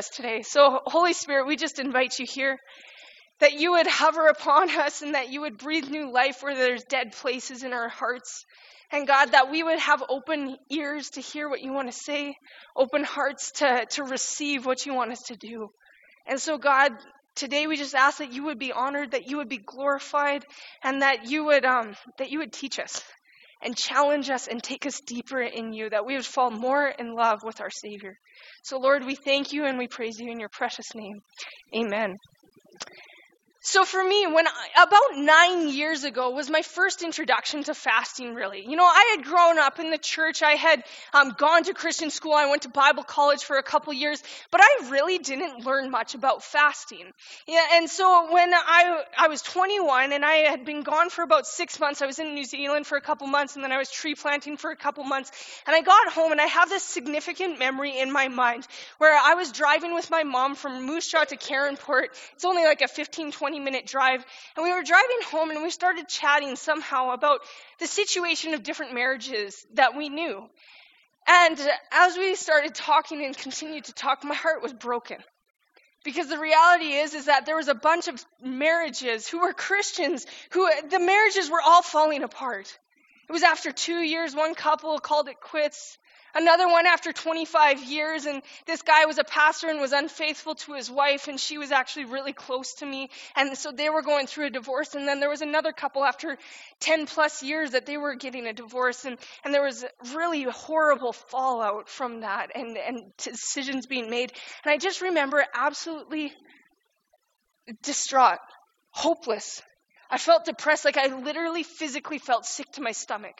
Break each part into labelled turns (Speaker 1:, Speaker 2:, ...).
Speaker 1: us today. So, Holy Spirit, we just invite you here that you would hover upon us and that you would breathe new life where there's dead places in our hearts. And God, that we would have open ears to hear what you want to say, open hearts to, to receive what you want us to do. And so, God, today we just ask that you would be honored, that you would be glorified, and that you would um, that you would teach us and challenge us and take us deeper in you, that we would fall more in love with our Savior. So, Lord, we thank you and we praise you in your precious name. Amen. So for me, when I, about nine years ago was my first introduction to fasting. Really, you know, I had grown up in the church. I had um, gone to Christian school. I went to Bible college for a couple years, but I really didn't learn much about fasting. Yeah, and so when I I was 21 and I had been gone for about six months, I was in New Zealand for a couple months, and then I was tree planting for a couple months. And I got home, and I have this significant memory in my mind where I was driving with my mom from Moose Jaw to Caronport. It's only like a 15 20 20 minute drive. And we were driving home and we started chatting somehow about the situation of different marriages that we knew. And as we started talking and continued to talk, my heart was broken. Because the reality is, is that there was a bunch of marriages who were Christians who, the marriages were all falling apart. It was after two years, one couple called it quits. Another one after 25 years, and this guy was a pastor and was unfaithful to his wife, and she was actually really close to me. And so they were going through a divorce. And then there was another couple after 10 plus years that they were getting a divorce, and, and there was really horrible fallout from that and, and decisions being made. And I just remember absolutely distraught, hopeless. I felt depressed, like I literally physically felt sick to my stomach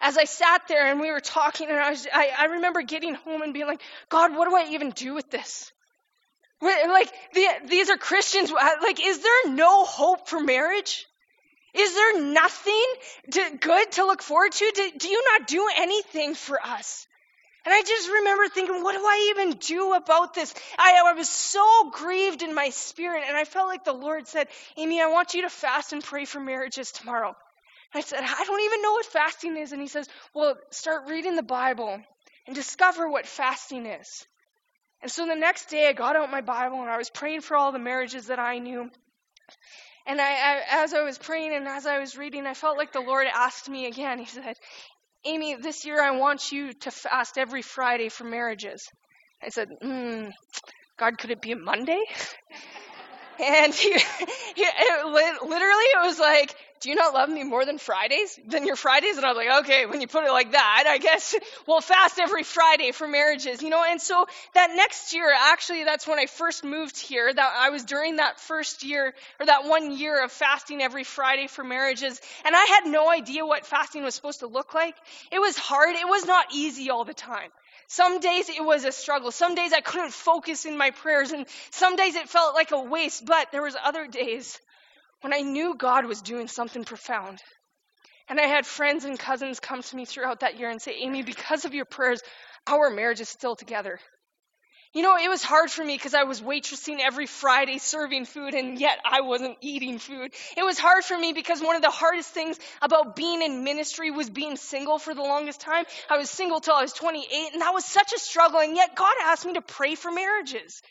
Speaker 1: as I sat there and we were talking, and I, was, I, I remember getting home and being like, God, what do I even do with this? Like, the, these are Christians. Like, is there no hope for marriage? Is there nothing to, good to look forward to? Do, do you not do anything for us? And I just remember thinking, what do I even do about this? I, I, was so grieved in my spirit, and I felt like the Lord said, Amy, I want you to fast and pray for marriages tomorrow. I said, I don't even know what fasting is. And he says, Well, start reading the Bible and discover what fasting is. And so the next day, I got out my Bible and I was praying for all the marriages that I knew. And I, I, as I was praying and as I was reading, I felt like the Lord asked me again. He said, Amy, this year I want you to fast every Friday for marriages. I said, hmm, God, could it be a Monday? And he, he it, literally, it was like, do you not love me more than Fridays? Than your Fridays? And I was like, okay, when you put it like that, I guess we'll fast every Friday for marriages, you know? And so that next year, actually, that's when I first moved here. That I was during that first year, or that one year of fasting every Friday for marriages. And I had no idea what fasting was supposed to look like. It was hard. It was not easy all the time. Some days it was a struggle. Some days I couldn't focus in my prayers and some days it felt like a waste, but there was other days when I knew God was doing something profound. And I had friends and cousins come to me throughout that year and say, Amy, because of your prayers, our marriage is still together. You know, it was hard for me because I was waitressing every Friday serving food and yet I wasn't eating food. It was hard for me because one of the hardest things about being in ministry was being single for the longest time. I was single till I was 28 and that was such a struggle and yet God asked me to pray for marriages.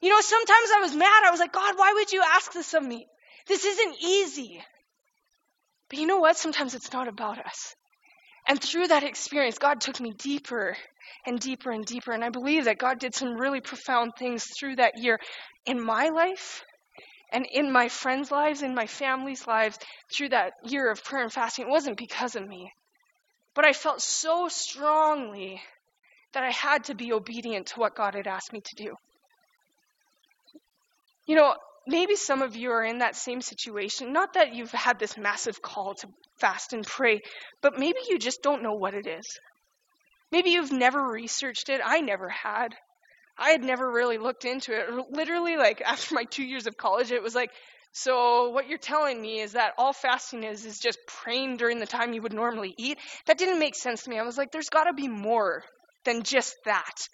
Speaker 1: You know, sometimes I was mad. I was like, God, why would you ask this of me? This isn't easy. But you know what? Sometimes it's not about us. And through that experience, God took me deeper and deeper and deeper. And I believe that God did some really profound things through that year in my life and in my friends' lives, in my family's lives, through that year of prayer and fasting. It wasn't because of me. But I felt so strongly that I had to be obedient to what God had asked me to do. You know, maybe some of you are in that same situation. Not that you've had this massive call to fast and pray, but maybe you just don't know what it is. Maybe you've never researched it. I never had. I had never really looked into it. Literally, like after my two years of college, it was like, so what you're telling me is that all fasting is is just praying during the time you would normally eat. That didn't make sense to me. I was like, there's got to be more than just that.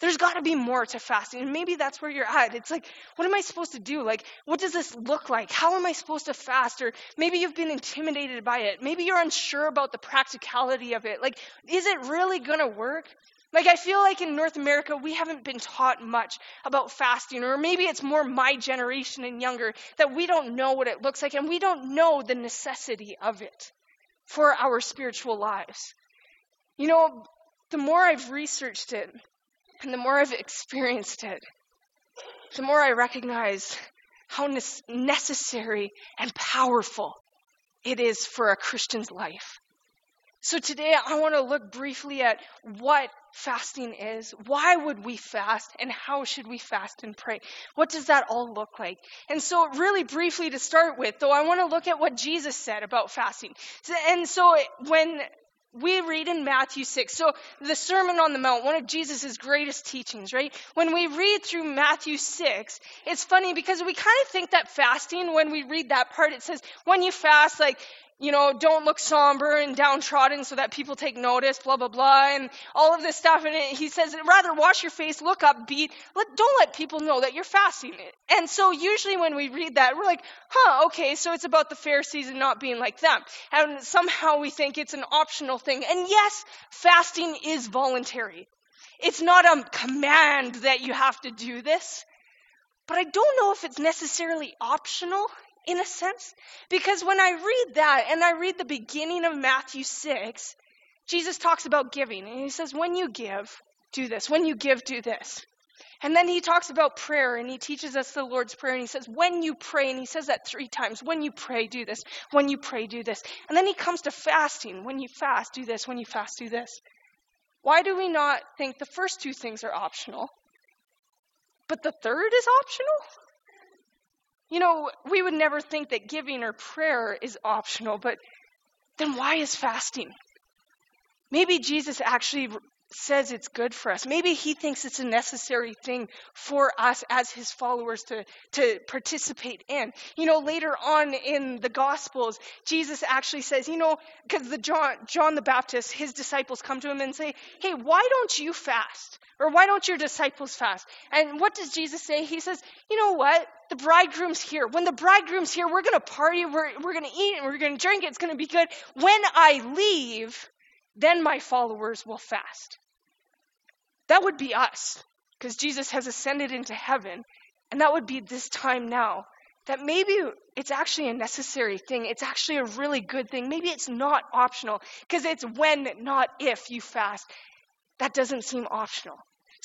Speaker 1: There's got to be more to fasting. And maybe that's where you're at. It's like, what am I supposed to do? Like, what does this look like? How am I supposed to fast? Or maybe you've been intimidated by it. Maybe you're unsure about the practicality of it. Like, is it really going to work? Like, I feel like in North America, we haven't been taught much about fasting, or maybe it's more my generation and younger that we don't know what it looks like and we don't know the necessity of it for our spiritual lives. You know, the more I've researched it and the more I've experienced it, the more I recognize how necessary and powerful it is for a Christian's life. So today I want to look briefly at what fasting is, why would we fast, and how should we fast and pray? What does that all look like? And so, really briefly to start with, though, I want to look at what Jesus said about fasting. And so, when we read in Matthew 6. So, the Sermon on the Mount, one of Jesus' greatest teachings, right? When we read through Matthew 6, it's funny because we kind of think that fasting, when we read that part, it says, when you fast, like, you know, don't look somber and downtrodden so that people take notice, blah, blah, blah, and all of this stuff. And he says, rather wash your face, look up, beat, let, don't let people know that you're fasting. And so usually when we read that, we're like, huh, okay, so it's about the Pharisees and not being like them. And somehow we think it's an optional thing. And yes, fasting is voluntary. It's not a command that you have to do this. But I don't know if it's necessarily optional in a sense. Because when I read that and I read the beginning of Matthew 6, Jesus talks about giving. And he says, when you give, do this. When you give, do this. And then he talks about prayer and he teaches us the Lord's Prayer and he says, when you pray, and he says that three times, when you pray, do this. When you pray, do this. And then he comes to fasting. When you fast, do this. When you fast, do this. Why do we not think the first two things are optional, but the third is optional? You know, we would never think that giving or prayer is optional, but then why is fasting? Maybe Jesus actually says it's good for us. Maybe he thinks it's a necessary thing for us as his followers to, to participate in. You know, later on in the Gospels, Jesus actually says, you know, because the John, John the Baptist, his disciples come to him and say, hey, why don't you fast? Or why don't your disciples fast? And what does Jesus say? He says, you know what? The bridegroom's here. When the bridegroom's here, we're going to party, we're, we're going to eat, and we're going to drink. It's going to be good. When I leave, then my followers will fast. That would be us, because Jesus has ascended into heaven, and that would be this time now. That maybe it's actually a necessary thing. It's actually a really good thing. Maybe it's not optional, because it's when, not if, you fast. That doesn't seem optional.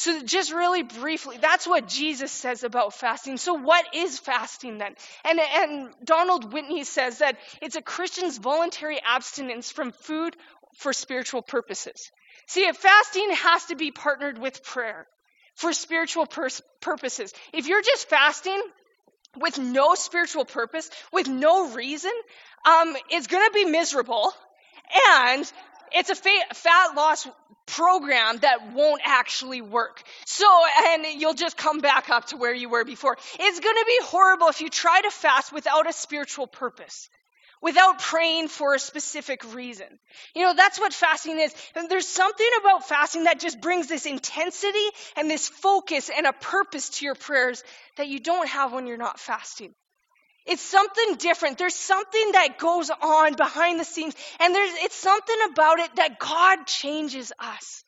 Speaker 1: So, just really briefly, that's what Jesus says about fasting. So, what is fasting then? And, and Donald Whitney says that it's a Christian's voluntary abstinence from food for spiritual purposes. See, fasting has to be partnered with prayer for spiritual pers- purposes. If you're just fasting with no spiritual purpose, with no reason, um, it's going to be miserable. And it's a fa- fat loss program that won't actually work. So, and you'll just come back up to where you were before. It's going to be horrible if you try to fast without a spiritual purpose without praying for a specific reason. You know, that's what fasting is. And there's something about fasting that just brings this intensity and this focus and a purpose to your prayers that you don't have when you're not fasting. It's something different. There's something that goes on behind the scenes, and there's it's something about it that God changes us.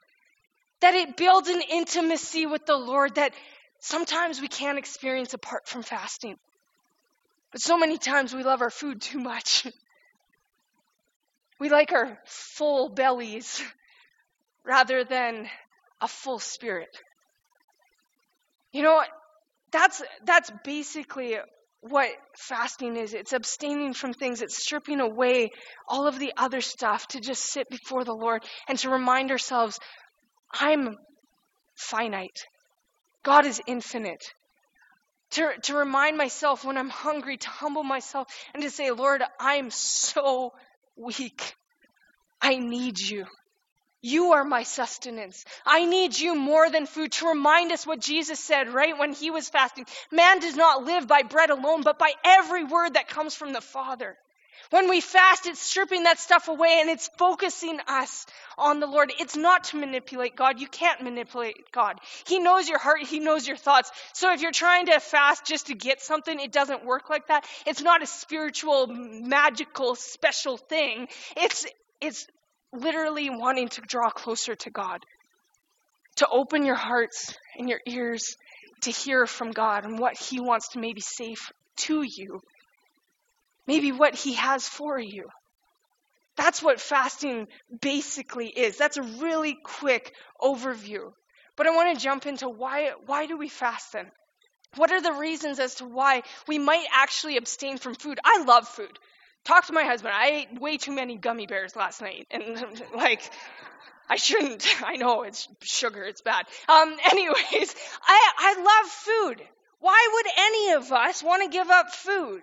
Speaker 1: That it builds an intimacy with the Lord that sometimes we can't experience apart from fasting. But so many times we love our food too much. we like our full bellies rather than a full spirit. You know, that's that's basically what fasting is. It's abstaining from things. It's stripping away all of the other stuff to just sit before the Lord and to remind ourselves, I'm finite. God is infinite to, to remind myself when I'm hungry, to humble myself and to say, Lord, I am so weak. I need you. You are my sustenance. I need you more than food to remind us what Jesus said, right, when he was fasting. Man does not live by bread alone, but by every word that comes from the Father. When we fast, it's stripping that stuff away and it's focusing us on the Lord. It's not to manipulate God. You can't manipulate God. He knows your heart, He knows your thoughts. So if you're trying to fast just to get something, it doesn't work like that. It's not a spiritual, magical, special thing. It's, it's literally wanting to draw closer to God. to open your hearts and your ears to hear from God and what He wants to maybe say to you, maybe what He has for you. That's what fasting basically is. That's a really quick overview. But I want to jump into why, why do we fast then? What are the reasons as to why we might actually abstain from food? I love food. Talk to my husband. I ate way too many gummy bears last night. And, like, I shouldn't. I know it's sugar, it's bad. Um, anyways, I, I love food. Why would any of us want to give up food?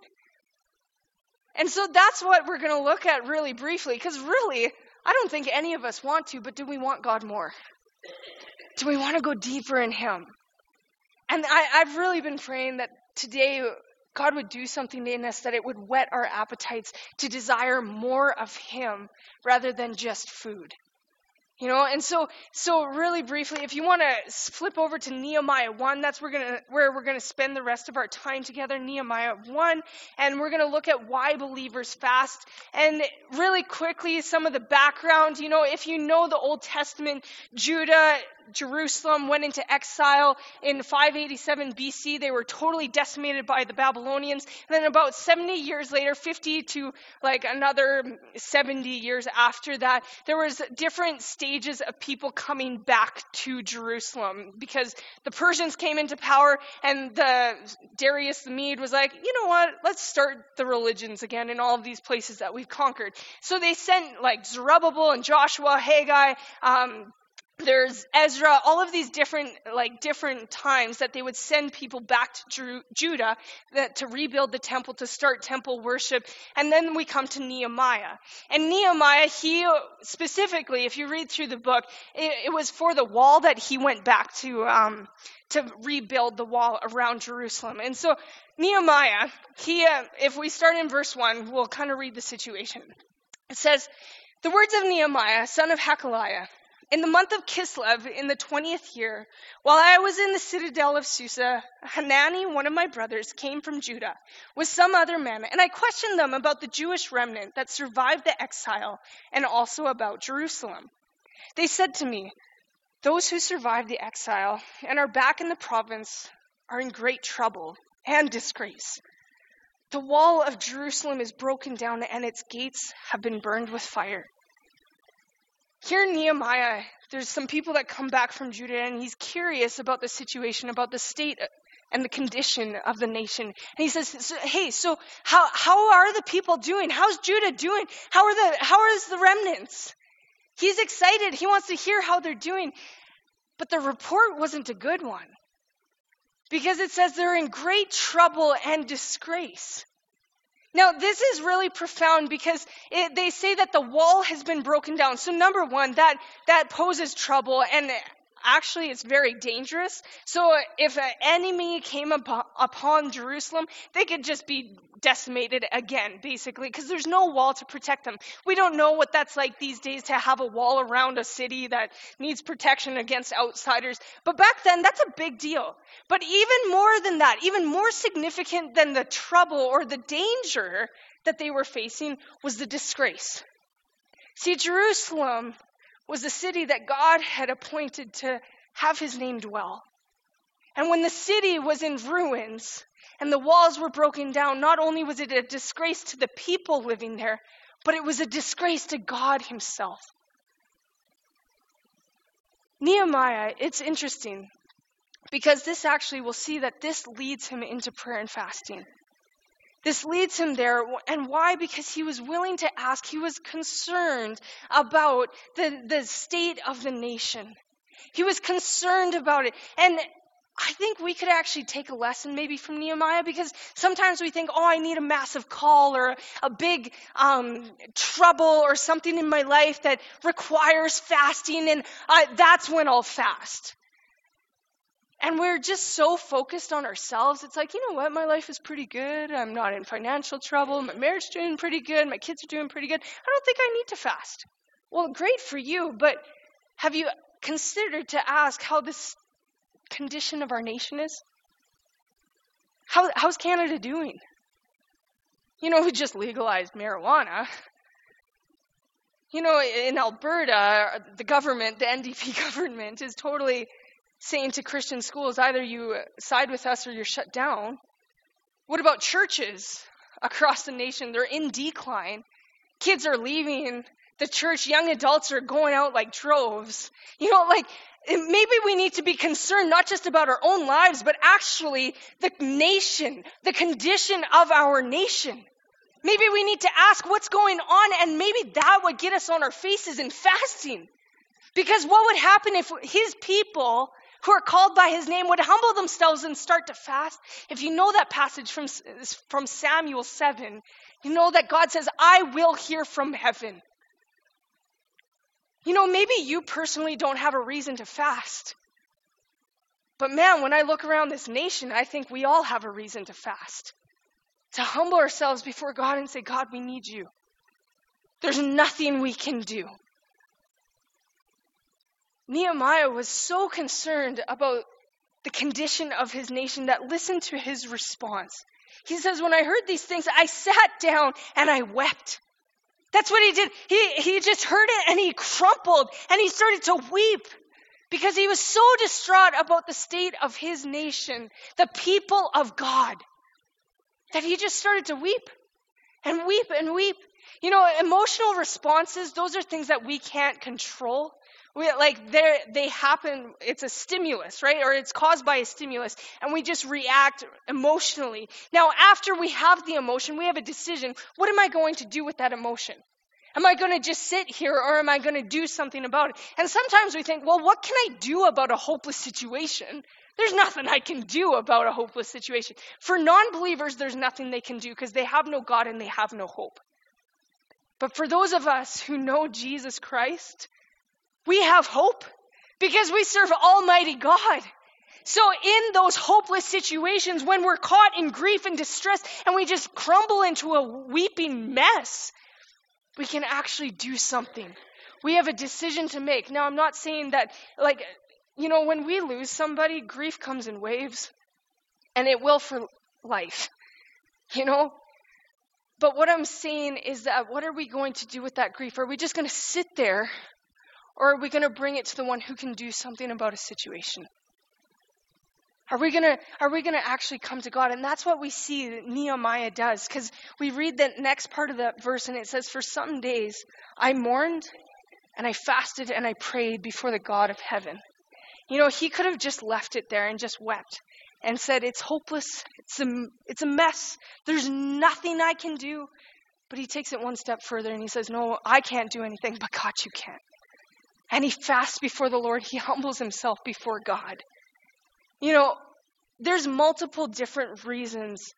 Speaker 1: And so that's what we're going to look at really briefly, because really, I don't think any of us want to, but do we want God more? Do we want to go deeper in Him? And I, I've really been praying that today God would do something in us that it would whet our appetites to desire more of Him rather than just food. You know, and so so really briefly, if you want to flip over to Nehemiah one, that's we're gonna where we're gonna spend the rest of our time together. Nehemiah one, and we're gonna look at why believers fast, and really quickly some of the background. You know, if you know the Old Testament, Judah Jerusalem went into exile in 587 BC. They were totally decimated by the Babylonians. And then about 70 years later, 50 to like another 70 years after that, there was different stages of people coming back to Jerusalem because the Persians came into power and the Darius the Mede was like, you know what? Let's start the religions again in all of these places that we've conquered. So they sent like Zerubbabel and Joshua, Haggai, um, there's Ezra, all of these different like different times that they would send people back to Judah that, to rebuild the temple to start temple worship, and then we come to Nehemiah. And Nehemiah, he specifically, if you read through the book, it, it was for the wall that he went back to um, to rebuild the wall around Jerusalem. And so Nehemiah, he, uh, if we start in verse one, we'll kind of read the situation. It says, "The words of Nehemiah, son of Hakaliah." In the month of Kislev, in the twentieth year, while I was in the citadel of Susa, Hanani, one of my brothers, came from Judah with some other men, and I questioned them about the Jewish remnant that survived the exile and also about Jerusalem. They said to me, Those who survived the exile and are back in the province are in great trouble and disgrace. The wall of Jerusalem is broken down, and its gates have been burned with fire. Here in Nehemiah, there's some people that come back from Judah, and he's curious about the situation, about the state and the condition of the nation. And he says, "Hey, so how how are the people doing? How's Judah doing? How are the how is the remnants?" He's excited. He wants to hear how they're doing. But the report wasn't a good one. Because it says they're in great trouble and disgrace. Now, this is really profound because it, they say that the wall has been broken down. So, number one, that, that poses trouble, and actually it's very dangerous. So, if an enemy came upon, upon Jerusalem, they could just be decimated again, basically, because there's no wall to protect them. We don't know what that's like these days to have a wall around a city that needs protection against outsiders. But back then, that's a big deal. But even more than that, even more significant than the trouble or the danger that they were facing was the disgrace. See, Jerusalem was the city that God had appointed to have his name dwell. And when the city was in ruins, and the walls were broken down, not only was it a disgrace to the people living there, but it was a disgrace to God Himself. Nehemiah, it's interesting because this actually, we'll see that this leads him into prayer and fasting. This leads him there. And why? Because he was willing to ask. He was concerned about the, the state of the nation. He was concerned about it. And I think we could actually take a lesson maybe from Nehemiah because sometimes we think, oh, I need a massive call or a big um, trouble or something in my life that requires fasting, and uh, that's when I'll fast. And we're just so focused on ourselves. It's like, you know what? My life is pretty good. I'm not in financial trouble. My marriage is doing pretty good. My kids are doing pretty good. I don't think I need to fast. Well, great for you, but have you considered to ask how this condition of our nation is? How, how's Canada doing? You know, we just legalized marijuana. You know, in Alberta, the government, the NDP government, is totally saying to Christian schools either you side with us or you're shut down. What about churches across the nation? They're in decline. Kids are leaving the church, young adults are going out like droves. You know, like maybe we need to be concerned not just about our own lives, but actually the nation, the condition of our nation. Maybe we need to ask what's going on, and maybe that would get us on our faces in fasting. Because what would happen if his people who are called by his name would humble themselves and start to fast? If you know that passage from, from Samuel 7, you know that God says, I will hear from heaven. You know, maybe you personally don't have a reason to fast. But man, when I look around this nation, I think we all have a reason to fast. To humble ourselves before God and say, God, we need you. There's nothing we can do. Nehemiah was so concerned about the condition of his nation that listen to his response. He says, When I heard these things, I sat down and I wept. That's what he did. He, he just heard it and he crumpled and he started to weep because he was so distraught about the state of his nation, the people of God, that he just started to weep and weep and weep. You know, emotional responses, those are things that we can't control. We, like they happen it's a stimulus right? Or it's caused by a stimulus and we just react emotionally. Now after we have the emotion we have a decision what am i going to do with that emotion? Am i going to just sit here or am i going to do something about it? And sometimes we think well what can i do about a hopeless situation? There's nothing i can do about a hopeless situation. For non-believers there's nothing they can do because they have no god and they have no hope. But for those of us who know jesus christ we have hope because we serve Almighty God. So, in those hopeless situations, when we're caught in grief and distress and we just crumble into a weeping mess, we can actually do something. We have a decision to make. Now, I'm not saying that, like, you know, when we lose somebody, grief comes in waves, and it will for life, you know? But what I'm saying is that what are we going to do with that grief? Are we just going to sit there or are we going to bring it to the one who can do something about a situation? Are we going to are we going to actually come to God? And that's what we see that Nehemiah does cuz we read the next part of that verse and it says for some days I mourned and I fasted and I prayed before the God of heaven. You know, he could have just left it there and just wept and said it's hopeless. It's a it's a mess. There's nothing I can do. But he takes it one step further and he says, "No, I can't do anything, but God you can." And he fasts before the Lord. He humbles himself before God. You know, there's multiple different reasons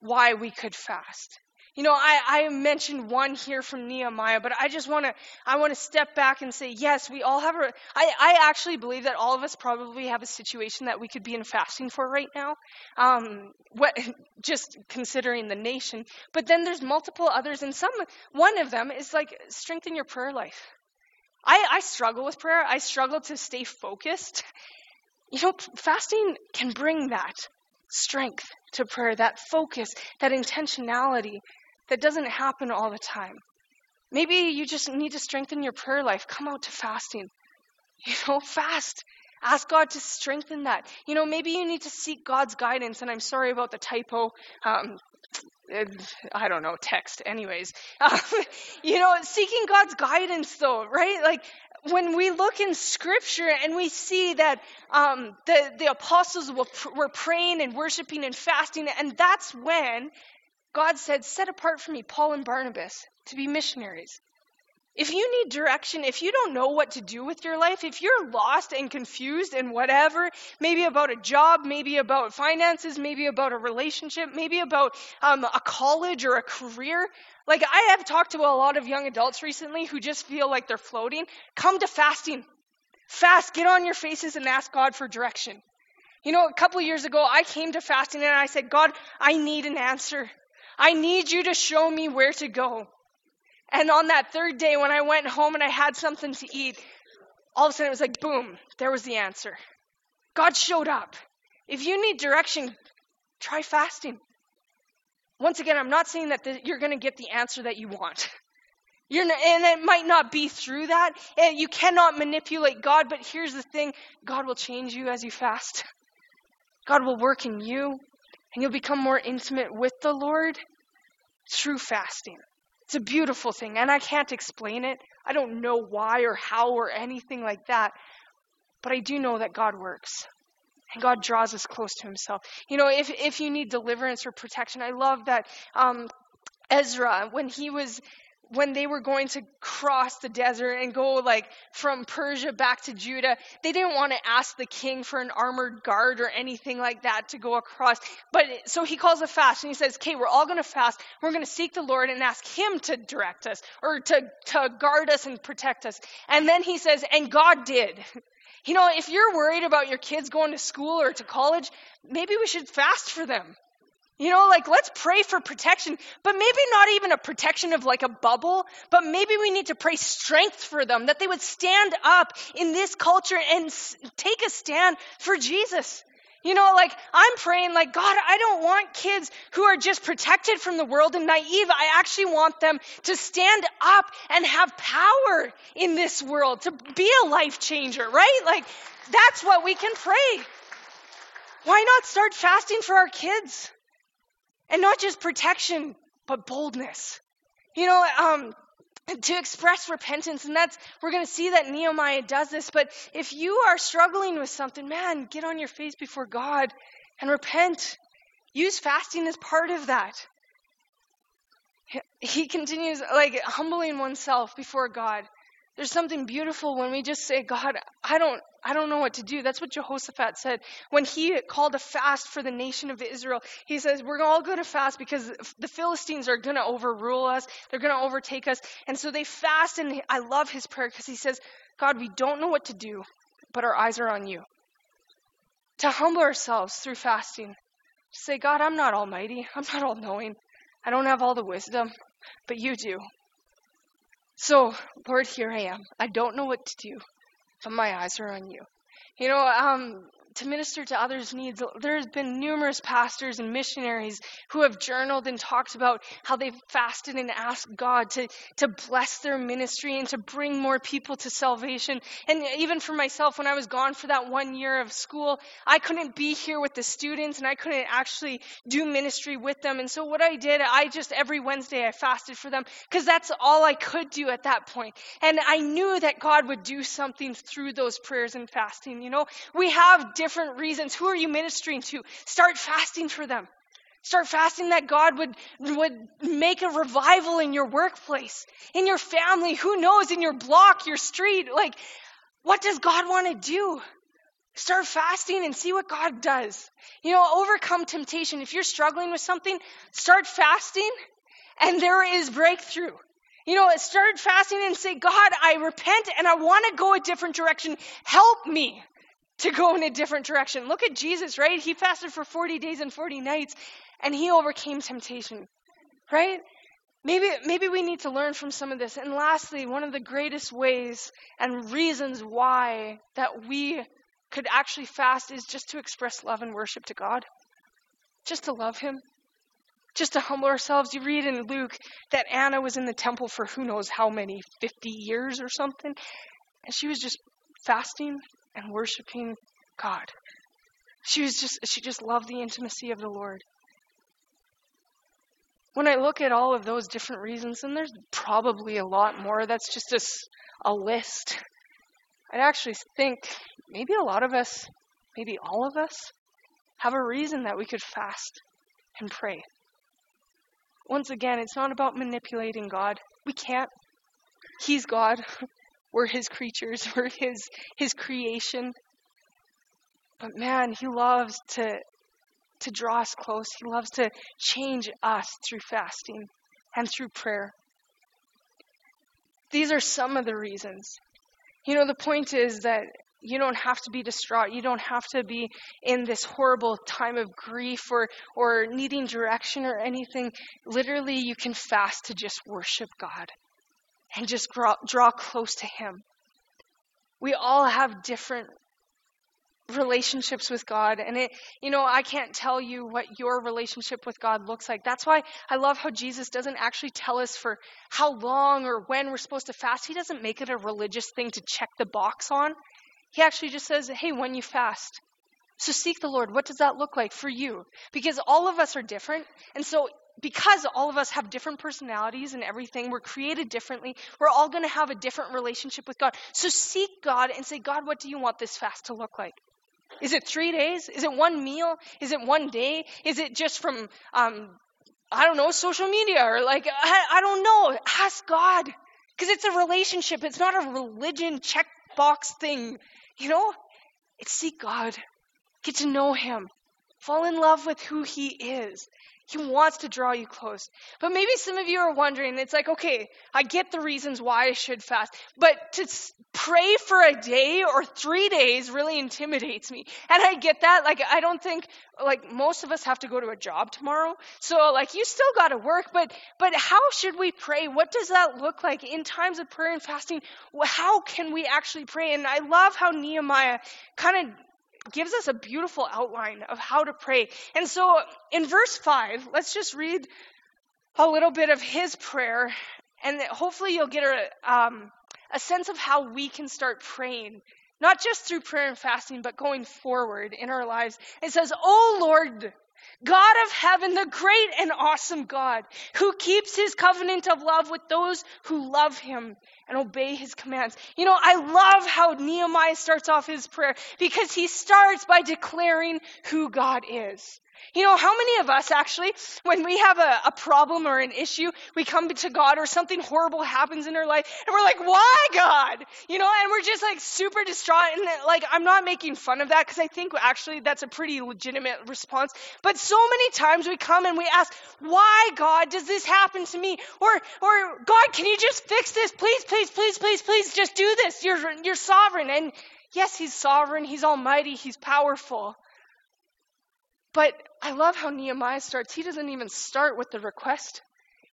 Speaker 1: why we could fast. You know, I, I mentioned one here from Nehemiah, but I just want to I want to step back and say, yes, we all have a. I, I actually believe that all of us probably have a situation that we could be in fasting for right now. Um, what, just considering the nation, but then there's multiple others, and some one of them is like strengthen your prayer life. I, I struggle with prayer. I struggle to stay focused. You know, fasting can bring that strength to prayer, that focus, that intentionality that doesn't happen all the time. Maybe you just need to strengthen your prayer life. Come out to fasting. You know, fast. Ask God to strengthen that. You know, maybe you need to seek God's guidance. And I'm sorry about the typo. Um, I don't know, text, anyways. Um, you know, seeking God's guidance, though, right? Like, when we look in scripture and we see that um, the, the apostles were, were praying and worshiping and fasting, and that's when God said, Set apart for me Paul and Barnabas to be missionaries. If you need direction, if you don't know what to do with your life, if you're lost and confused and whatever, maybe about a job, maybe about finances, maybe about a relationship, maybe about um, a college or a career, like I have talked to a lot of young adults recently who just feel like they're floating. Come to fasting. Fast, get on your faces and ask God for direction. You know, a couple years ago, I came to fasting and I said, God, I need an answer. I need you to show me where to go. And on that third day, when I went home and I had something to eat, all of a sudden it was like, boom, there was the answer. God showed up. If you need direction, try fasting. Once again, I'm not saying that the, you're going to get the answer that you want. You're and it might not be through that. And you cannot manipulate God, but here's the thing God will change you as you fast. God will work in you, and you'll become more intimate with the Lord through fasting. It's a beautiful thing, and I can't explain it. I don't know why or how or anything like that, but I do know that God works. And God draws us close to Himself. You know, if if you need deliverance or protection, I love that um, Ezra, when he was when they were going to cross the desert and go like from Persia back to Judah, they didn't want to ask the king for an armored guard or anything like that to go across. But so he calls a fast and he says, "Okay, we're all going to fast. We're going to seek the Lord and ask him to direct us or to to guard us and protect us." And then he says, "And God did." You know, if you're worried about your kids going to school or to college, maybe we should fast for them. You know, like let's pray for protection, but maybe not even a protection of like a bubble, but maybe we need to pray strength for them, that they would stand up in this culture and s- take a stand for Jesus. You know, like I'm praying, like, God, I don't want kids who are just protected from the world and naive. I actually want them to stand up and have power in this world, to be a life changer, right? Like, that's what we can pray. Why not start fasting for our kids? And not just protection, but boldness. You know, um, to express repentance, and that's, we're going to see that Nehemiah does this, but if you are struggling with something, man, get on your face before God and repent. Use fasting as part of that. He continues, like, humbling oneself before God. There's something beautiful when we just say, God, I don't, I don't know what to do. That's what Jehoshaphat said when he called a fast for the nation of Israel. He says, We're all going to fast because the Philistines are going to overrule us, they're going to overtake us. And so they fast, and I love his prayer because he says, God, we don't know what to do, but our eyes are on you. To humble ourselves through fasting. Say, God, I'm not almighty, I'm not all knowing, I don't have all the wisdom, but you do. So, Lord, here I am. I don't know what to do, but my eyes are on you. You know, um, to minister to others' needs. There's been numerous pastors and missionaries who have journaled and talked about how they've fasted and asked God to, to bless their ministry and to bring more people to salvation. And even for myself, when I was gone for that one year of school, I couldn't be here with the students and I couldn't actually do ministry with them. And so what I did, I just every Wednesday I fasted for them because that's all I could do at that point. And I knew that God would do something through those prayers and fasting. You know, we have different reasons. Who are you ministering to? Start fasting for them. Start fasting that God would, would make a revival in your workplace, in your family, who knows, in your block, your street. Like, what does God want to do? Start fasting and see what God does. You know, overcome temptation. If you're struggling with something, start fasting and there is breakthrough. You know, start fasting and say, God, I repent and I want to go a different direction. Help me to go in a different direction. Look at Jesus, right? He fasted for 40 days and 40 nights and he overcame temptation, right? Maybe, maybe we need to learn from some of this. And lastly, one of the greatest ways and reasons why that we could actually fast is just to express love and worship to God, just to love Him, just to humble ourselves. You read in Luke that Anna was in the temple for who knows how many, 50 years or something, and she was just fasting and worshiping God. She was just she just loved the intimacy of the Lord. When I look at all of those different reasons, and there's probably a lot more, that's just a, a list. I actually think maybe a lot of us, maybe all of us, have a reason that we could fast and pray. Once again, it's not about manipulating God. We can't. He's God. We're his creatures. We're his his creation. But man, he loves to to draw us close. He loves to change us through fasting and through prayer. These are some of the reasons. You know, the point is that you don't have to be distraught. You don't have to be in this horrible time of grief or, or needing direction or anything. Literally, you can fast to just worship God and just draw, draw close to Him. We all have different relationships with God. And it, you know, I can't tell you what your relationship with God looks like. That's why I love how Jesus doesn't actually tell us for how long or when we're supposed to fast. He doesn't make it a religious thing to check the box on. He actually just says, hey, when you fast. So seek the Lord. What does that look like for you? Because all of us are different. And so because all of us have different personalities and everything, we're created differently, we're all going to have a different relationship with God. So seek God and say, God, what do you want this fast to look like? Is it three days? Is it one meal? Is it one day? Is it just from, um, I don't know, social media or like, I, I don't know. Ask God. Because it's a relationship. It's not a religion checkbox thing. You know? It's seek God. Get to know Him. Fall in love with who He is. He wants to draw you close. But maybe some of you are wondering, it's like, okay, I get the reasons why I should fast, but to pray for a day or three days really intimidates me. And I get that. Like, I don't think, like, most of us have to go to a job tomorrow. So, like, you still got to work, but, but how should we pray? What does that look like in times of prayer and fasting? How can we actually pray? And I love how Nehemiah kind of gives us a beautiful outline of how to pray. And so in verse 5, let's just read a little bit of his prayer, and hopefully you'll get a, um, a sense of how we can start praying. Not just through prayer and fasting, but going forward in our lives. It says, Oh Lord, God of heaven, the great and awesome God, who keeps his covenant of love with those who love him and obey his commands. You know, I love how Nehemiah starts off his prayer because he starts by declaring who God is. You know, how many of us actually, when we have a, a, problem or an issue, we come to God or something horrible happens in our life and we're like, why God? You know, and we're just like super distraught. And like, I'm not making fun of that because I think actually that's a pretty legitimate response. But so many times we come and we ask, why God does this happen to me? Or, or God, can you just fix this? Please, please, please, please, please just do this. You're, you're sovereign. And yes, He's sovereign. He's almighty. He's powerful. But I love how Nehemiah starts. He doesn't even start with the request.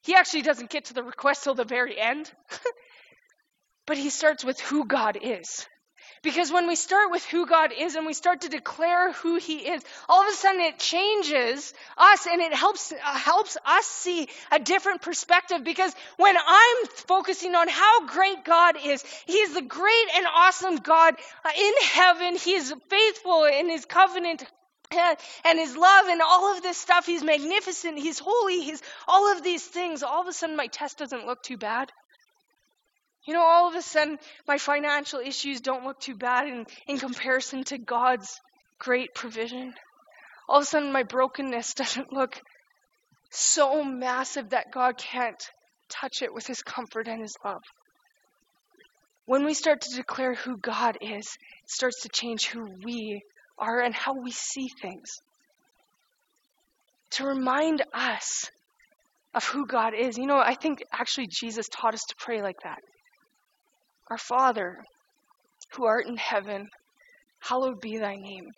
Speaker 1: He actually doesn't get to the request till the very end. but he starts with who God is. Because when we start with who God is and we start to declare who He is, all of a sudden it changes us and it helps, uh, helps us see a different perspective. Because when I'm focusing on how great God is, He is the great and awesome God uh, in heaven. He is faithful in His covenant and his love and all of this stuff. He's magnificent. He's holy. He's all of these things. All of a sudden, my test doesn't look too bad. You know, all of a sudden, my financial issues don't look too bad in, in comparison to God's great provision. All of a sudden, my brokenness doesn't look so massive that God can't touch it with his comfort and his love. When we start to declare who God is, it starts to change who we are and how we see things. To remind us of who God is. You know, I think actually Jesus taught us to pray like that. Our Father, who art in heaven, hallowed be thy name.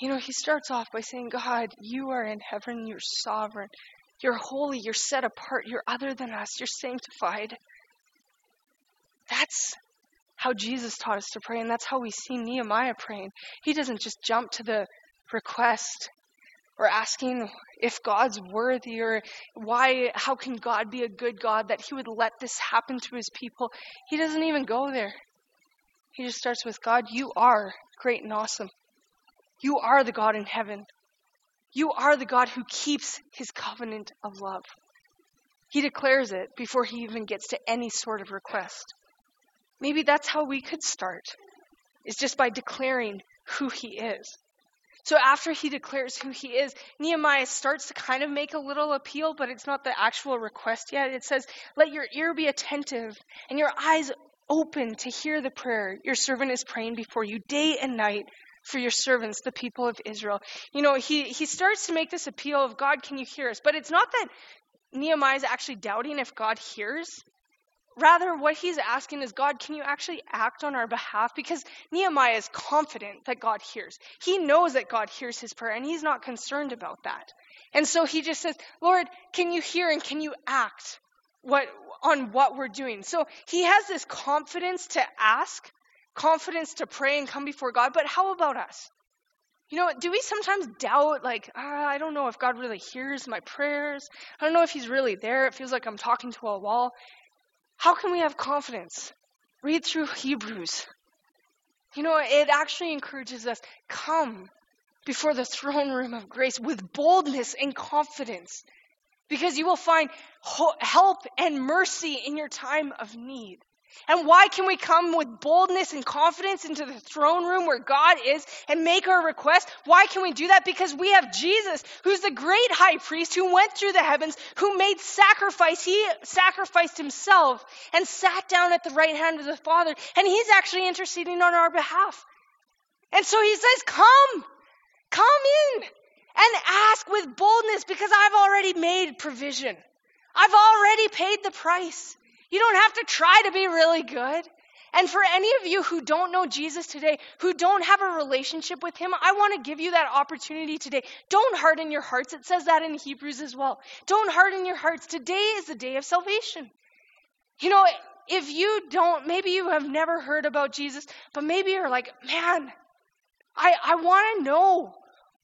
Speaker 1: You know, he starts off by saying, God, you are in heaven, you're sovereign, you're holy, you're set apart, you're other than us, you're sanctified. That's how Jesus taught us to pray, and that's how we see Nehemiah praying. He doesn't just jump to the request or asking if God's worthy or why, how can God be a good God that He would let this happen to His people. He doesn't even go there. He just starts with God, you are great and awesome. You are the God in heaven. You are the God who keeps His covenant of love. He declares it before He even gets to any sort of request. Maybe that's how we could start, is just by declaring who he is. So after he declares who he is, Nehemiah starts to kind of make a little appeal, but it's not the actual request yet. It says, Let your ear be attentive and your eyes open to hear the prayer your servant is praying before you day and night for your servants, the people of Israel. You know, he, he starts to make this appeal of God, can you hear us? But it's not that Nehemiah is actually doubting if God hears. Rather, what he's asking is, God, can you actually act on our behalf? Because Nehemiah is confident that God hears. He knows that God hears his prayer, and he's not concerned about that. And so he just says, Lord, can you hear and can you act what, on what we're doing? So he has this confidence to ask, confidence to pray and come before God, but how about us? You know, do we sometimes doubt, like, ah, I don't know if God really hears my prayers? I don't know if He's really there. It feels like I'm talking to a wall. How can we have confidence? Read through Hebrews. You know, it actually encourages us come before the throne room of grace with boldness and confidence because you will find help and mercy in your time of need. And why can we come with boldness and confidence into the throne room where God is and make our request? Why can we do that? Because we have Jesus, who's the great high priest who went through the heavens, who made sacrifice. He sacrificed himself and sat down at the right hand of the Father, and he's actually interceding on our behalf. And so he says, Come, come in and ask with boldness because I've already made provision. I've already paid the price. You don't have to try to be really good. And for any of you who don't know Jesus today, who don't have a relationship with him, I want to give you that opportunity today. Don't harden your hearts. It says that in Hebrews as well. Don't harden your hearts. Today is the day of salvation. You know, if you don't, maybe you have never heard about Jesus, but maybe you're like, man, I, I want to know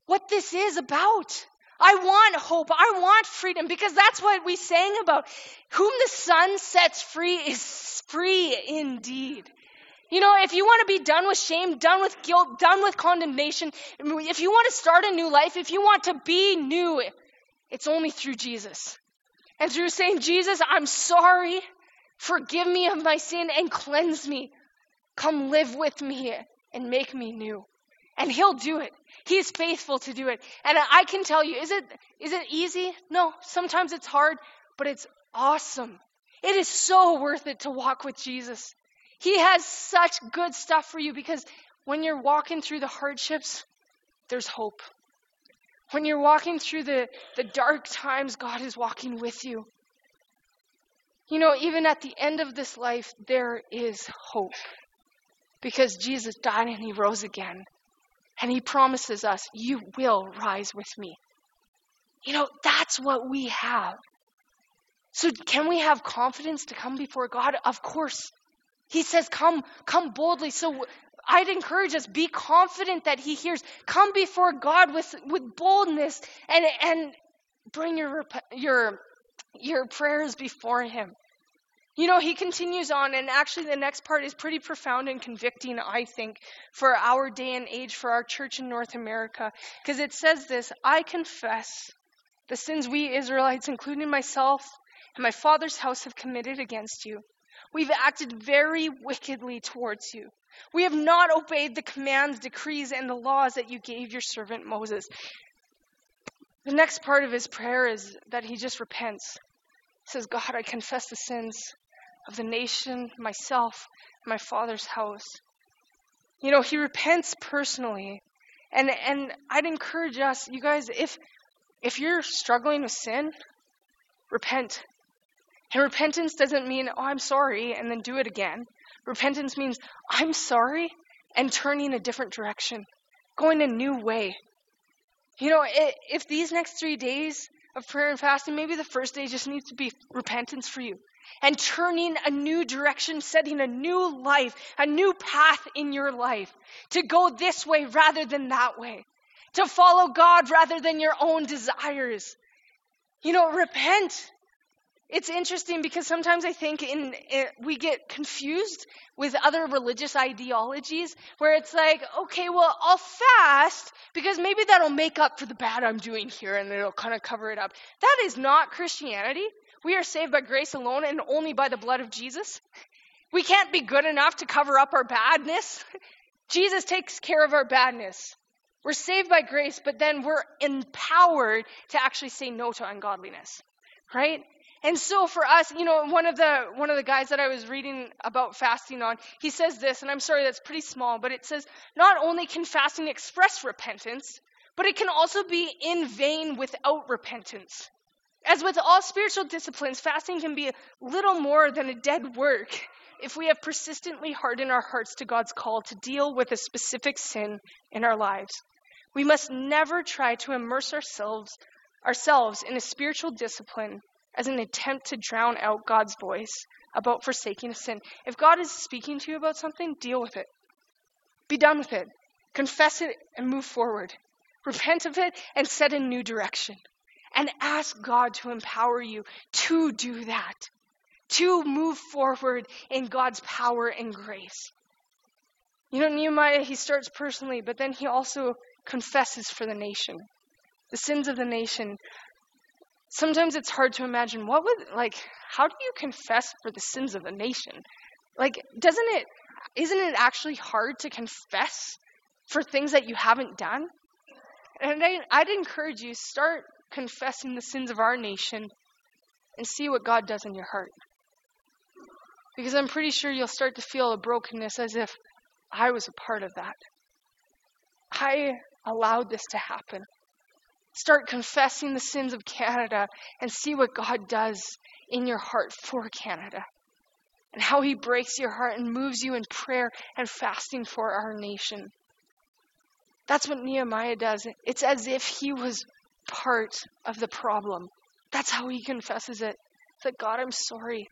Speaker 1: what this is about. I want hope. I want freedom because that's what we sang about. Whom the Son sets free is free indeed. You know, if you want to be done with shame, done with guilt, done with condemnation, if you want to start a new life, if you want to be new, it's only through Jesus. And through saying, Jesus, I'm sorry. Forgive me of my sin and cleanse me. Come live with me and make me new. And He'll do it. He's faithful to do it. And I can tell you, is it, is it easy? No, sometimes it's hard, but it's awesome. It is so worth it to walk with Jesus. He has such good stuff for you because when you're walking through the hardships, there's hope. When you're walking through the, the dark times, God is walking with you. You know, even at the end of this life, there is hope because Jesus died and he rose again. And he promises us, You will rise with me. You know, that's what we have. So, can we have confidence to come before God? Of course. He says, Come, come boldly. So, I'd encourage us, be confident that He hears. Come before God with, with boldness and, and bring your, your, your prayers before Him. You know, he continues on, and actually, the next part is pretty profound and convicting, I think, for our day and age, for our church in North America. Because it says this I confess the sins we Israelites, including myself and my father's house, have committed against you. We've acted very wickedly towards you. We have not obeyed the commands, decrees, and the laws that you gave your servant Moses. The next part of his prayer is that he just repents. He says, God, I confess the sins of the nation, myself, my father's house. You know, he repents personally. And and I'd encourage us, you guys, if if you're struggling with sin, repent. And repentance doesn't mean, oh, I'm sorry, and then do it again. Repentance means, I'm sorry, and turning a different direction, going a new way. You know, if these next three days of prayer and fasting, maybe the first day just needs to be repentance for you and turning a new direction, setting a new life, a new path in your life to go this way rather than that way, to follow God rather than your own desires. You know, repent. It's interesting because sometimes I think in, we get confused with other religious ideologies where it's like, okay, well, I'll fast because maybe that'll make up for the bad I'm doing here and it'll kind of cover it up. That is not Christianity. We are saved by grace alone and only by the blood of Jesus. We can't be good enough to cover up our badness. Jesus takes care of our badness. We're saved by grace, but then we're empowered to actually say no to ungodliness. Right? And so for us, you know, one of the one of the guys that I was reading about fasting on, he says this, and I'm sorry that's pretty small, but it says not only can fasting express repentance, but it can also be in vain without repentance. As with all spiritual disciplines, fasting can be little more than a dead work if we have persistently hardened our hearts to God's call to deal with a specific sin in our lives. We must never try to immerse ourselves, ourselves in a spiritual discipline as an attempt to drown out God's voice about forsaking a sin. If God is speaking to you about something, deal with it. Be done with it. Confess it and move forward. Repent of it and set a new direction. And ask God to empower you to do that, to move forward in God's power and grace. You know, Nehemiah, he starts personally, but then he also confesses for the nation, the sins of the nation. Sometimes it's hard to imagine what would, like, how do you confess for the sins of the nation? Like, doesn't it, isn't it actually hard to confess for things that you haven't done? And I, I'd encourage you, start confessing the sins of our nation and see what God does in your heart. Because I'm pretty sure you'll start to feel a brokenness as if I was a part of that. I allowed this to happen. Start confessing the sins of Canada and see what God does in your heart for Canada. And how he breaks your heart and moves you in prayer and fasting for our nation. That's what Nehemiah does. It's as if he was part of the problem. That's how he confesses it. It's like, God, I'm sorry.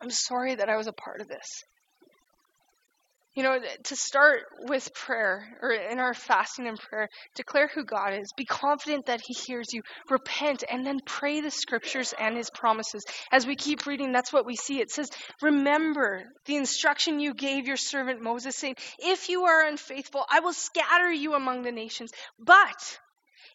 Speaker 1: I'm sorry that I was a part of this. You know, to start with prayer, or in our fasting and prayer, declare who God is. Be confident that He hears you. Repent, and then pray the scriptures and His promises. As we keep reading, that's what we see. It says, Remember the instruction you gave your servant Moses, saying, If you are unfaithful, I will scatter you among the nations. But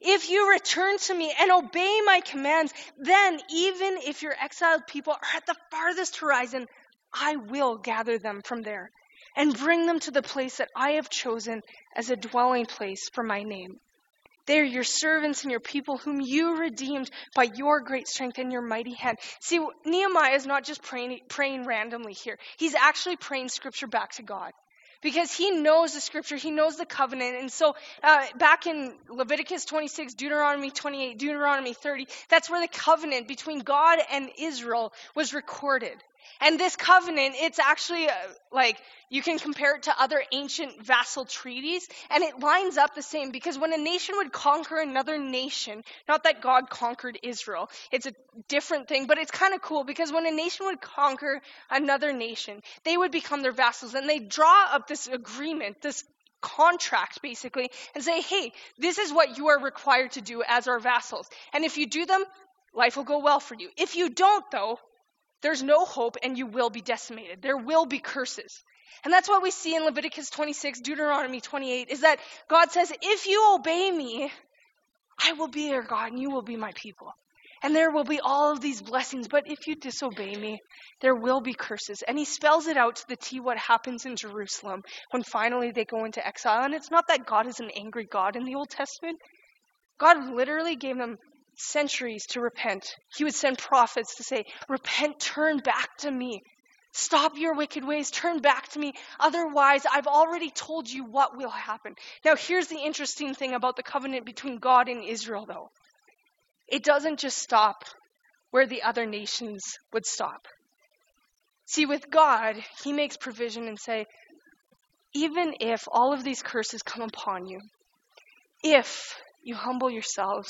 Speaker 1: if you return to me and obey my commands, then even if your exiled people are at the farthest horizon, I will gather them from there and bring them to the place that I have chosen as a dwelling place for my name. They are your servants and your people whom you redeemed by your great strength and your mighty hand. See, Nehemiah is not just praying, praying randomly here. He's actually praying scripture back to God because he knows the scripture, he knows the covenant. And so, uh, back in Leviticus 26, Deuteronomy 28, Deuteronomy 30, that's where the covenant between God and Israel was recorded. And this covenant, it's actually uh, like you can compare it to other ancient vassal treaties, and it lines up the same because when a nation would conquer another nation, not that God conquered Israel, it's a different thing, but it's kind of cool because when a nation would conquer another nation, they would become their vassals and they draw up this agreement, this contract basically, and say, hey, this is what you are required to do as our vassals. And if you do them, life will go well for you. If you don't, though, there's no hope and you will be decimated. There will be curses. And that's what we see in Leviticus 26, Deuteronomy 28, is that God says, if you obey me, I will be your God and you will be my people. And there will be all of these blessings, but if you disobey me, there will be curses. And he spells it out to the T what happens in Jerusalem when finally they go into exile. And it's not that God is an angry God in the Old Testament. God literally gave them centuries to repent. He would send prophets to say, Repent, turn back to me. Stop your wicked ways, turn back to me. Otherwise, I've already told you what will happen. Now, here's the interesting thing about the covenant between God and Israel, though it doesn't just stop where the other nations would stop. See, with God, He makes provision and say, even if all of these curses come upon you, if you humble yourselves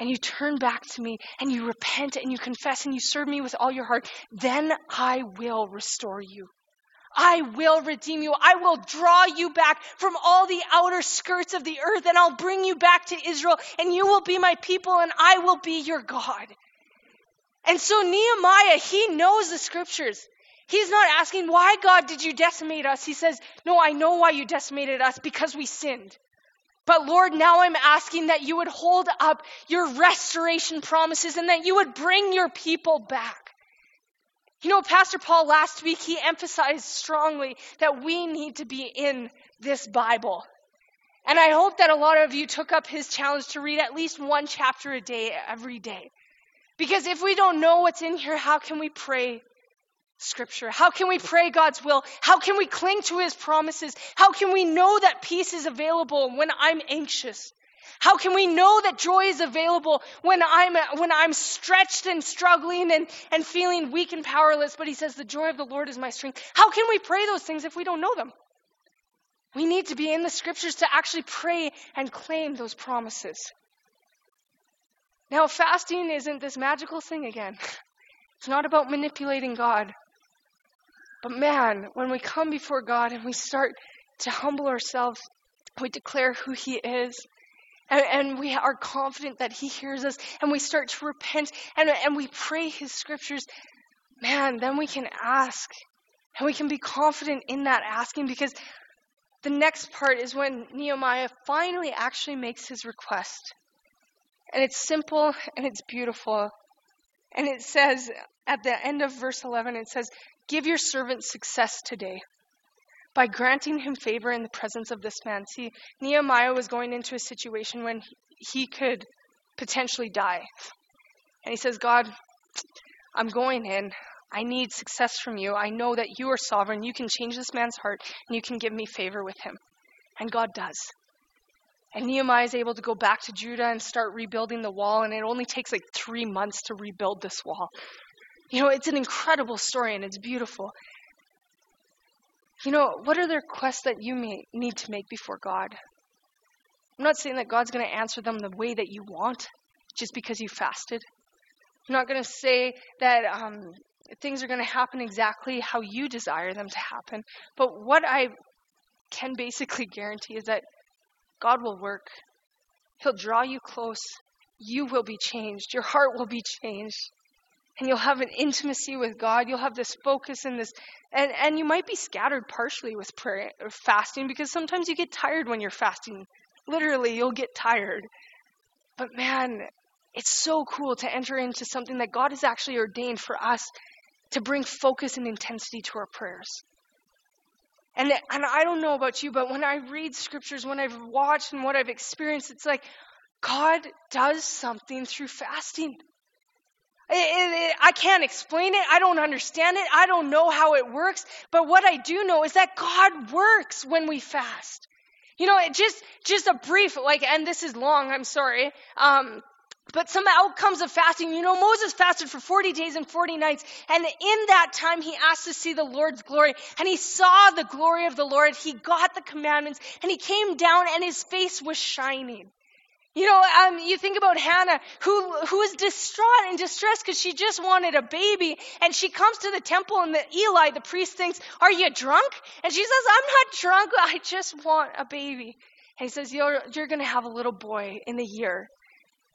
Speaker 1: and you turn back to me and you repent and you confess and you serve me with all your heart, then I will restore you. I will redeem you. I will draw you back from all the outer skirts of the earth and I'll bring you back to Israel and you will be my people and I will be your God. And so Nehemiah, he knows the scriptures. He's not asking, why God did you decimate us? He says, no, I know why you decimated us because we sinned. But Lord, now I'm asking that you would hold up your restoration promises and that you would bring your people back. You know, Pastor Paul last week, he emphasized strongly that we need to be in this Bible. And I hope that a lot of you took up his challenge to read at least one chapter a day every day. Because if we don't know what's in here, how can we pray Scripture? How can we pray God's will? How can we cling to His promises? How can we know that peace is available when I'm anxious? How can we know that joy is available when I'm, when I'm stretched and struggling and, and feeling weak and powerless? But he says, The joy of the Lord is my strength. How can we pray those things if we don't know them? We need to be in the scriptures to actually pray and claim those promises. Now, fasting isn't this magical thing again. It's not about manipulating God. But man, when we come before God and we start to humble ourselves. We declare who He is. And, we are confident that He hears us, and we start to repent, and, and we pray His scriptures. Man, then we can ask. And we can be confident in that asking because the next part is when Nehemiah finally actually makes his request. And it's simple and it's beautiful. And it says at the end of verse 11, it says, Give your servant success today by granting him favor in the presence of this man. See, Nehemiah was going into a situation when he could potentially die. And he says, God, I'm going in. I need success from you. I know that you are sovereign. You can change this man's heart and you can give me favor with him. And God does. And Nehemiah is able to go back to Judah and start rebuilding the wall, and it only takes like three months to rebuild this wall. You know, it's an incredible story and it's beautiful. You know, what are the requests that you may, need to make before God? I'm not saying that God's going to answer them the way that you want just because you fasted. I'm not going to say that um, things are going to happen exactly how you desire them to happen. But what I can basically guarantee is that God will work. He'll draw you close. You will be changed. Your heart will be changed. And you'll have an intimacy with God. You'll have this focus and this and, and you might be scattered partially with prayer or fasting because sometimes you get tired when you're fasting. Literally, you'll get tired. But man, it's so cool to enter into something that God has actually ordained for us to bring focus and intensity to our prayers. And, and I don't know about you, but when I read scriptures, when I've watched and what I've experienced, it's like God does something through fasting. It, it, I can't explain it. I don't understand it. I don't know how it works. But what I do know is that God works when we fast. You know, it just just a brief like, and this is long. I'm sorry. Um, but some outcomes of fasting, you know, Moses fasted for 40 days and 40 nights. And in that time, he asked to see the Lord's glory. And he saw the glory of the Lord. He got the commandments and he came down and his face was shining. You know, um, you think about Hannah, who who was distraught and distressed because she just wanted a baby, and she comes to the temple, and the Eli, the priest, thinks, "Are you drunk?" And she says, "I'm not drunk. I just want a baby." And he says, "You're you're going to have a little boy in the year."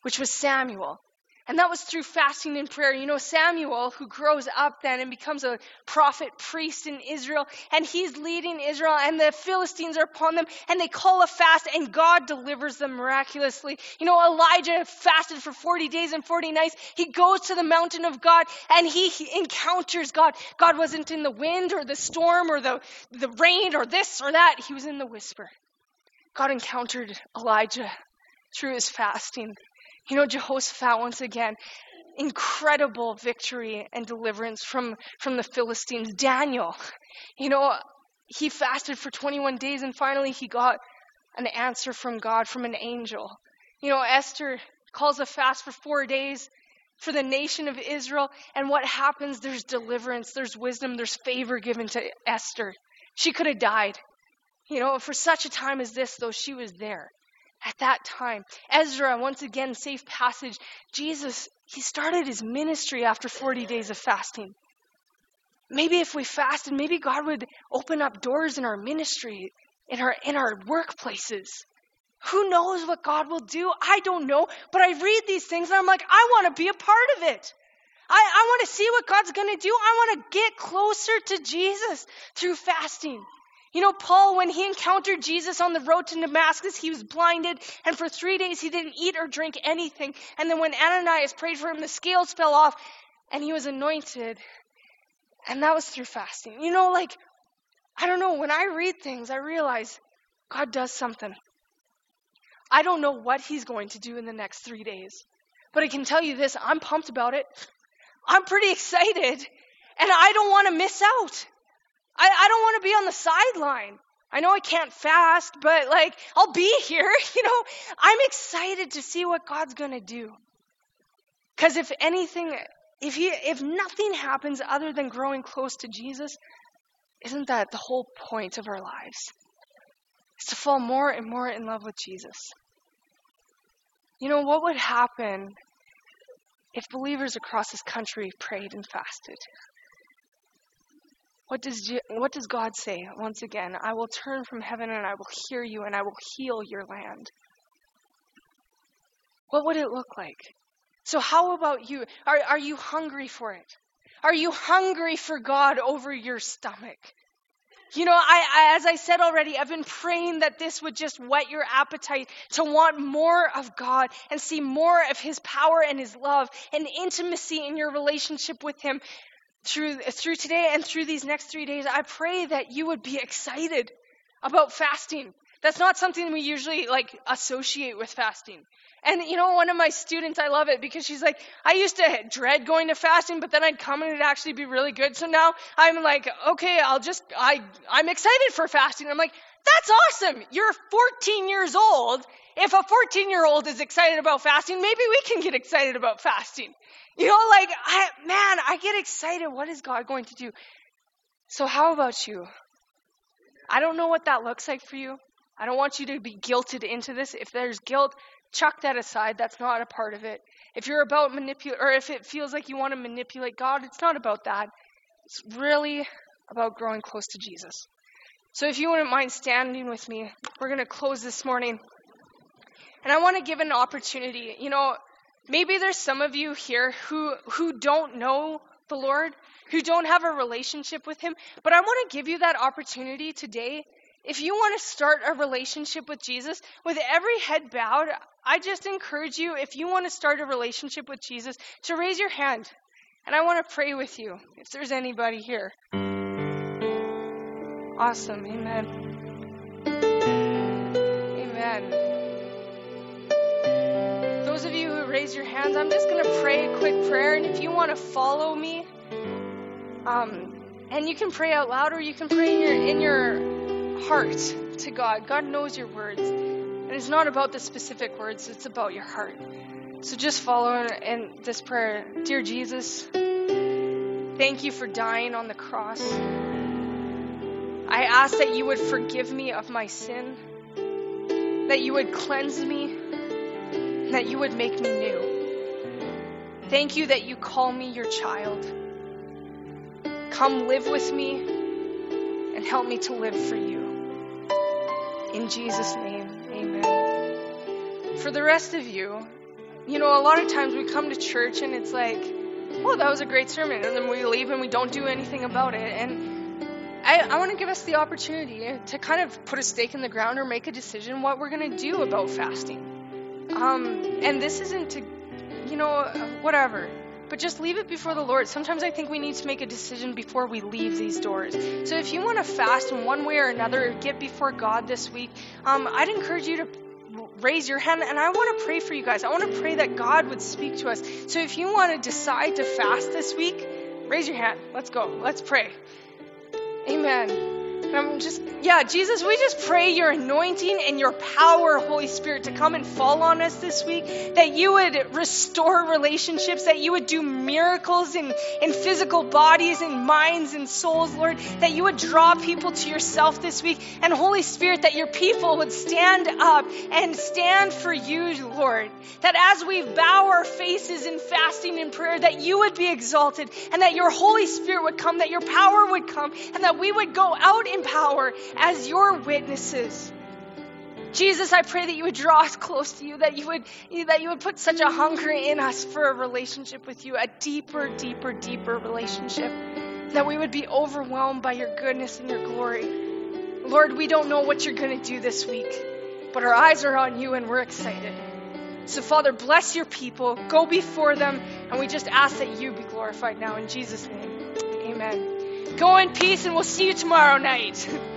Speaker 1: which was Samuel. And that was through fasting and prayer. You know, Samuel, who grows up then and becomes a prophet priest in Israel, and he's leading Israel, and the Philistines are upon them, and they call a fast, and God delivers them miraculously. You know, Elijah fasted for 40 days and 40 nights. He goes to the mountain of God, and he, encounters God. God wasn't in the wind or the storm or the, the rain or this or that, he was in the whisper. God encountered Elijah through his fasting. You know, Jehoshaphat, once again, incredible victory and deliverance from, from the Philistines. Daniel, you know, he fasted for 21 days and finally he got an answer from God, from an angel. You know, Esther calls a fast for four days for the nation of Israel. And what happens? There's deliverance, there's wisdom, there's favor given to Esther. She could have died. You know, for such a time as this, though, she was there at that time. Ezra, once again, safe passage. Jesus, he started his ministry after 40 days of fasting. Maybe if we fasted, maybe God would open up doors in our ministry, in our in our workplaces. Who knows what God will do? I don't know. But I read these things and I'm like, I want to be a part of it. I, I want to see what God's going to do. I want to get closer to Jesus through fasting. You know, Paul, when he encountered Jesus on the road to Damascus, he was blinded, and for three days he didn't eat or drink anything. And then when Ananias prayed for him, the scales fell off, and he was anointed. And that was through fasting. You know, like, I don't know, when I read things, I realize God does something. I don't know what he's going to do in the next three days. But I can tell you this I'm pumped about it. I'm pretty excited, and I don't want to miss out. I, I don't want to be on the sideline. I know I can't fast, but like, I'll be here. You know, I'm excited to see what God's going to do. Because if anything, if he, if nothing happens other than growing close to Jesus, isn't that the whole point of our lives? Is to fall more and more in love with Jesus. You know, what would happen if believers across this country prayed and fasted? What does, what does God say? Once again, I will turn from heaven and I will hear you and I will heal your land. What would it look like? So, how about you? Are, are you hungry for it? Are you hungry for God over your stomach? You know, I, I, as I said already, I've been praying that this would just whet your appetite to want more of God and see more of His power and His love and intimacy in your relationship with Him through, through today and through these next three days. I pray that you would be excited about fasting. That's not something we usually like associate with fasting. And you know, one of my students, I love it because she's like, I used to dread going to fasting, but then I'd come and it'd actually be really good. So now I'm like, okay, I'll just, I, I'm excited for fasting. I'm like, that's awesome. You're 14 years old. If a 14 year old is excited about fasting, maybe we can get excited about fasting. You know, like, I, man, I get excited. What is God going to do? So how about you? I don't know what that looks like for you. I don't want you to be guilted into this. If there's guilt, chuck that aside. That's not a part of it. If you're about manipulate, or if it feels like you want to manipulate God, it's not about that. It's really about growing close to Jesus. So if you wouldn't mind standing with me, we're going to close this morning. And I want to give an opportunity. You know, maybe there's some of you here who who don't know the Lord, who don't have a relationship with him, but I want to give you that opportunity today if you want to start a relationship with Jesus, with every head bowed, I just encourage you, if you want to start a relationship with Jesus, to raise your hand. And I want to pray with you, if there's anybody here. Awesome. Amen. Amen. Those of you who raise your hands, I'm just going to pray a quick prayer. And if you want to follow me, um, and you can pray out loud or you can pray in your, in your heart to God. God knows your words. And it's not about the specific words, it's about your heart. So just follow in this prayer. Dear Jesus, thank you for dying on the cross. I ask that you would forgive me of my sin, that you would cleanse me, that you would make me new. Thank you that you call me your child. Come live with me and help me to live for you. In Jesus' name, amen. For the rest of you, you know, a lot of times we come to church and it's like, oh, that was a great sermon. And then we leave and we don't do anything about it. And I, I want to give us the opportunity to kind of put a stake in the ground or make a decision what we're going to do about fasting. Um, and this isn't to, you know, whatever. But just leave it before the Lord. Sometimes I think we need to make a decision before we leave these doors. So if you want to fast in one way or another, get before God this week, um, I'd encourage you to raise your hand and I want to pray for you guys. I want to pray that God would speak to us. So if you want to decide to fast this week, raise your hand. Let's go. Let's pray. Amen. I'm just, yeah, Jesus, we just pray your anointing and your power, Holy Spirit, to come and fall on us this week. That you would restore relationships, that you would do miracles in, in physical bodies and minds and souls, Lord. That you would draw people to yourself this week. And Holy Spirit, that your people would stand up and stand for you, Lord. That as we bow our faces in fasting and prayer, that you would be exalted and that your Holy Spirit would come, that your power would come, and that we would go out in power as your witnesses. Jesus, I pray that you would draw us close to you, that you would that you would put such a hunger in us for a relationship with you, a deeper, deeper, deeper relationship, that we would be overwhelmed by your goodness and your glory. Lord, we don't know what you're going to do this week, but our eyes are on you and we're excited. So, Father, bless your people, go before them, and we just ask that you be glorified now in Jesus' name. Amen. Go in peace, and we'll see you tomorrow night.